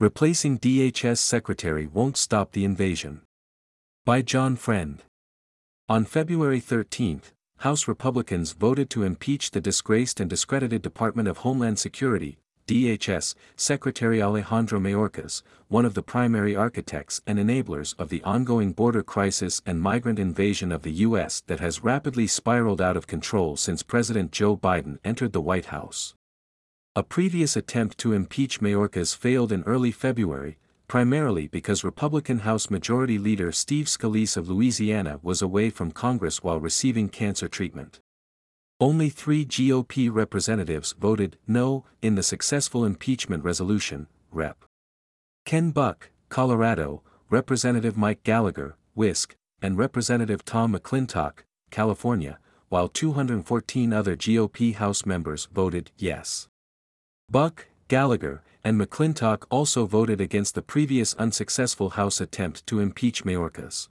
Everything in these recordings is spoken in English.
Replacing DHS Secretary Won't Stop the Invasion. By John Friend. On February 13, House Republicans voted to impeach the disgraced and discredited Department of Homeland Security, DHS, Secretary Alejandro Mayorkas, one of the primary architects and enablers of the ongoing border crisis and migrant invasion of the U.S. that has rapidly spiraled out of control since President Joe Biden entered the White House. A previous attempt to impeach Mayorkas failed in early February, primarily because Republican House Majority Leader Steve Scalise of Louisiana was away from Congress while receiving cancer treatment. Only three GOP representatives voted no in the successful impeachment resolution, Rep. Ken Buck, Colorado, Representative Mike Gallagher, Whisk, and Representative Tom McClintock, California, while 214 other GOP House members voted yes. Buck, Gallagher, and McClintock also voted against the previous unsuccessful House attempt to impeach Mayorkas.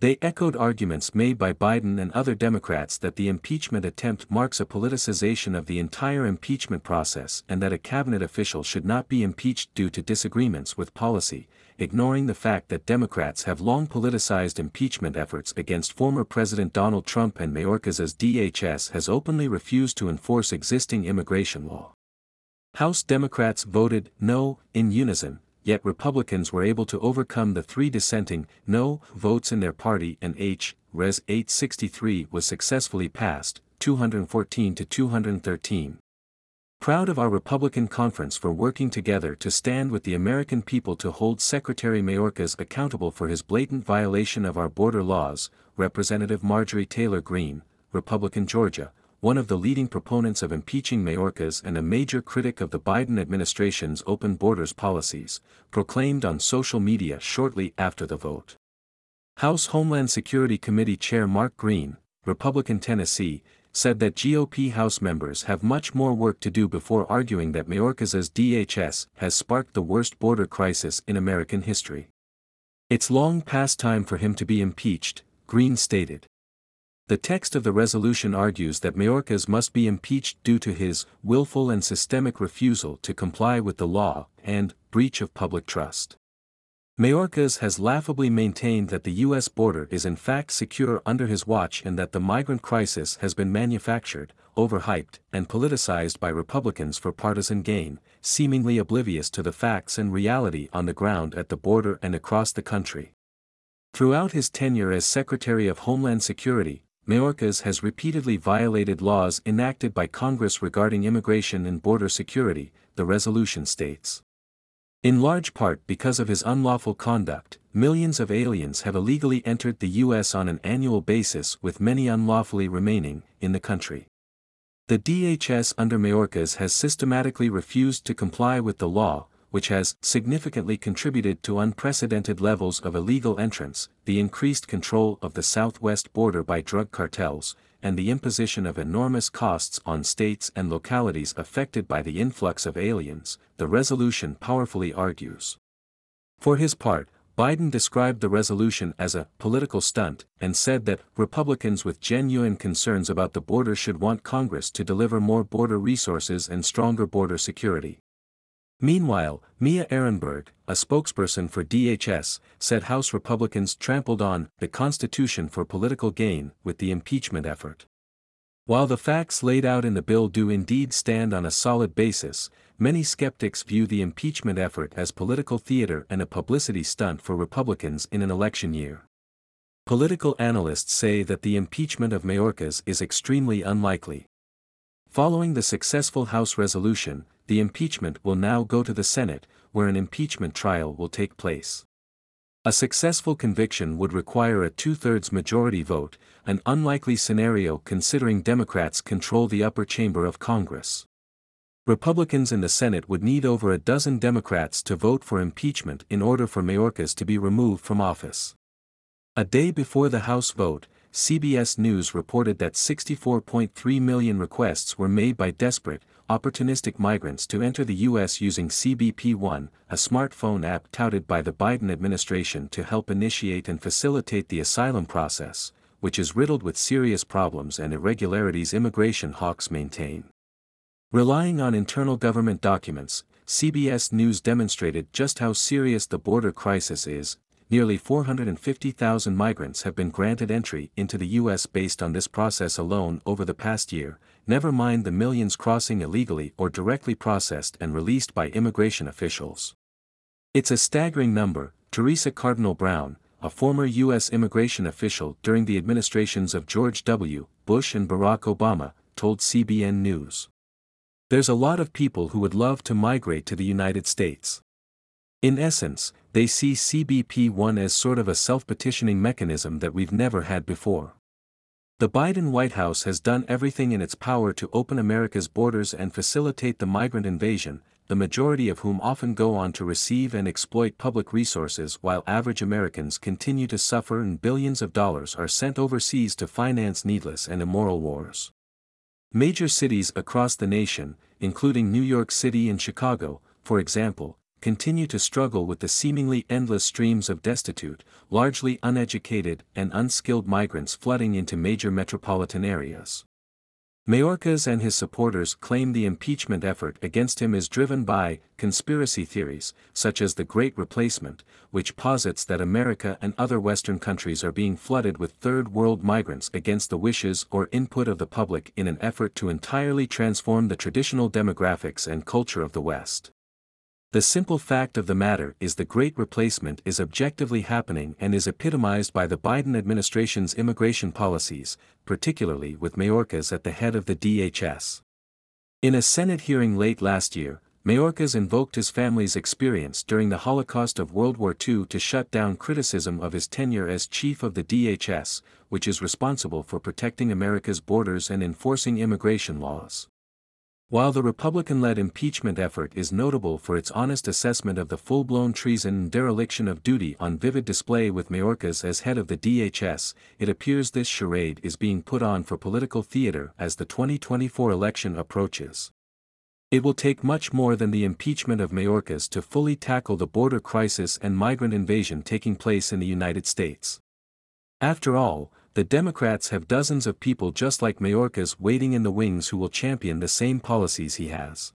They echoed arguments made by Biden and other Democrats that the impeachment attempt marks a politicization of the entire impeachment process and that a cabinet official should not be impeached due to disagreements with policy, ignoring the fact that Democrats have long politicized impeachment efforts against former President Donald Trump and Mayorkas as DHS has openly refused to enforce existing immigration law. House Democrats voted no in unison, yet Republicans were able to overcome the three dissenting no votes in their party and H. Res. 863 was successfully passed, 214 to 213. Proud of our Republican conference for working together to stand with the American people to hold Secretary Mayorkas accountable for his blatant violation of our border laws, Representative Marjorie Taylor Greene, Republican Georgia, one of the leading proponents of impeaching Mayorkas and a major critic of the Biden administration's open borders policies, proclaimed on social media shortly after the vote. House Homeland Security Committee Chair Mark Green, Republican Tennessee, said that GOP House members have much more work to do before arguing that Mayorkas's DHS has sparked the worst border crisis in American history. It's long past time for him to be impeached, Green stated. The text of the resolution argues that Mayorkas must be impeached due to his willful and systemic refusal to comply with the law and breach of public trust. Mayorkas has laughably maintained that the U.S. border is in fact secure under his watch and that the migrant crisis has been manufactured, overhyped, and politicized by Republicans for partisan gain, seemingly oblivious to the facts and reality on the ground at the border and across the country. Throughout his tenure as Secretary of Homeland Security, Mayorkas has repeatedly violated laws enacted by Congress regarding immigration and border security, the resolution states. In large part because of his unlawful conduct, millions of aliens have illegally entered the U.S. on an annual basis with many unlawfully remaining in the country. The DHS under Mayorkas has systematically refused to comply with the law, which has significantly contributed to unprecedented levels of illegal entrance, the increased control of the southwest border by drug cartels, and the imposition of enormous costs on states and localities affected by the influx of aliens, the resolution powerfully argues. For his part, Biden described the resolution as a political stunt and said that Republicans with genuine concerns about the border should want Congress to deliver more border resources and stronger border security. Meanwhile, Mia Ehrenberg, a spokesperson for DHS, said House Republicans trampled on the Constitution for political gain with the impeachment effort. While the facts laid out in the bill do indeed stand on a solid basis, many skeptics view the impeachment effort as political theater and a publicity stunt for Republicans in an election year. Political analysts say that the impeachment of Mayorkas is extremely unlikely. Following the successful House resolution, the impeachment will now go to the Senate, where an impeachment trial will take place. A successful conviction would require a two-thirds majority vote, an unlikely scenario considering Democrats control the upper chamber of Congress. Republicans in the Senate would need over a dozen Democrats to vote for impeachment in order for Mayorkas to be removed from office. A day before the House vote, CBS News reported that 64.3 million requests were made by desperate, opportunistic migrants to enter the U.S. using CBP One, a smartphone app touted by the Biden administration to help initiate and facilitate the asylum process, which is riddled with serious problems and irregularities immigration hawks maintain. Relying on internal government documents, CBS News demonstrated just how serious the border crisis is. Nearly 450,000 migrants have been granted entry into the U.S. based on this process alone over the past year, never mind the millions crossing illegally or directly processed and released by immigration officials. It's a staggering number, Teresa Cardinal Brown, a former U.S. immigration official during the administrations of George W. Bush and Barack Obama, told CBN News. There's a lot of people who would love to migrate to the United States. In essence, they see CBP1 as sort of a self-petitioning mechanism that we've never had before. The Biden White House has done everything in its power to open America's borders and facilitate the migrant invasion, the majority of whom often go on to receive and exploit public resources while average Americans continue to suffer and billions of dollars are sent overseas to finance needless and immoral wars. Major cities across the nation, including New York City and Chicago, for example, continue to struggle with the seemingly endless streams of destitute, largely uneducated and unskilled migrants flooding into major metropolitan areas. Mayorkas and his supporters claim the impeachment effort against him is driven by conspiracy theories, such as the Great Replacement, which posits that America and other Western countries are being flooded with Third World migrants against the wishes or input of the public in an effort to entirely transform the traditional demographics and culture of the West. The simple fact of the matter is the great replacement is objectively happening and is epitomized by the Biden administration's immigration policies, particularly with Mayorkas at the head of the DHS. In a Senate hearing late last year, Mayorkas invoked his family's experience during the Holocaust of World War II to shut down criticism of his tenure as chief of the DHS, which is responsible for protecting America's borders and enforcing immigration laws. While the Republican-led impeachment effort is notable for its honest assessment of the full-blown treason and dereliction of duty on vivid display with Mayorkas as head of the DHS, it appears this charade is being put on for political theater as the 2024 election approaches. It will take much more than the impeachment of Mayorkas to fully tackle the border crisis and migrant invasion taking place in the United States. After all, the Democrats have dozens of people just like Mayorkas waiting in the wings who will champion the same policies he has.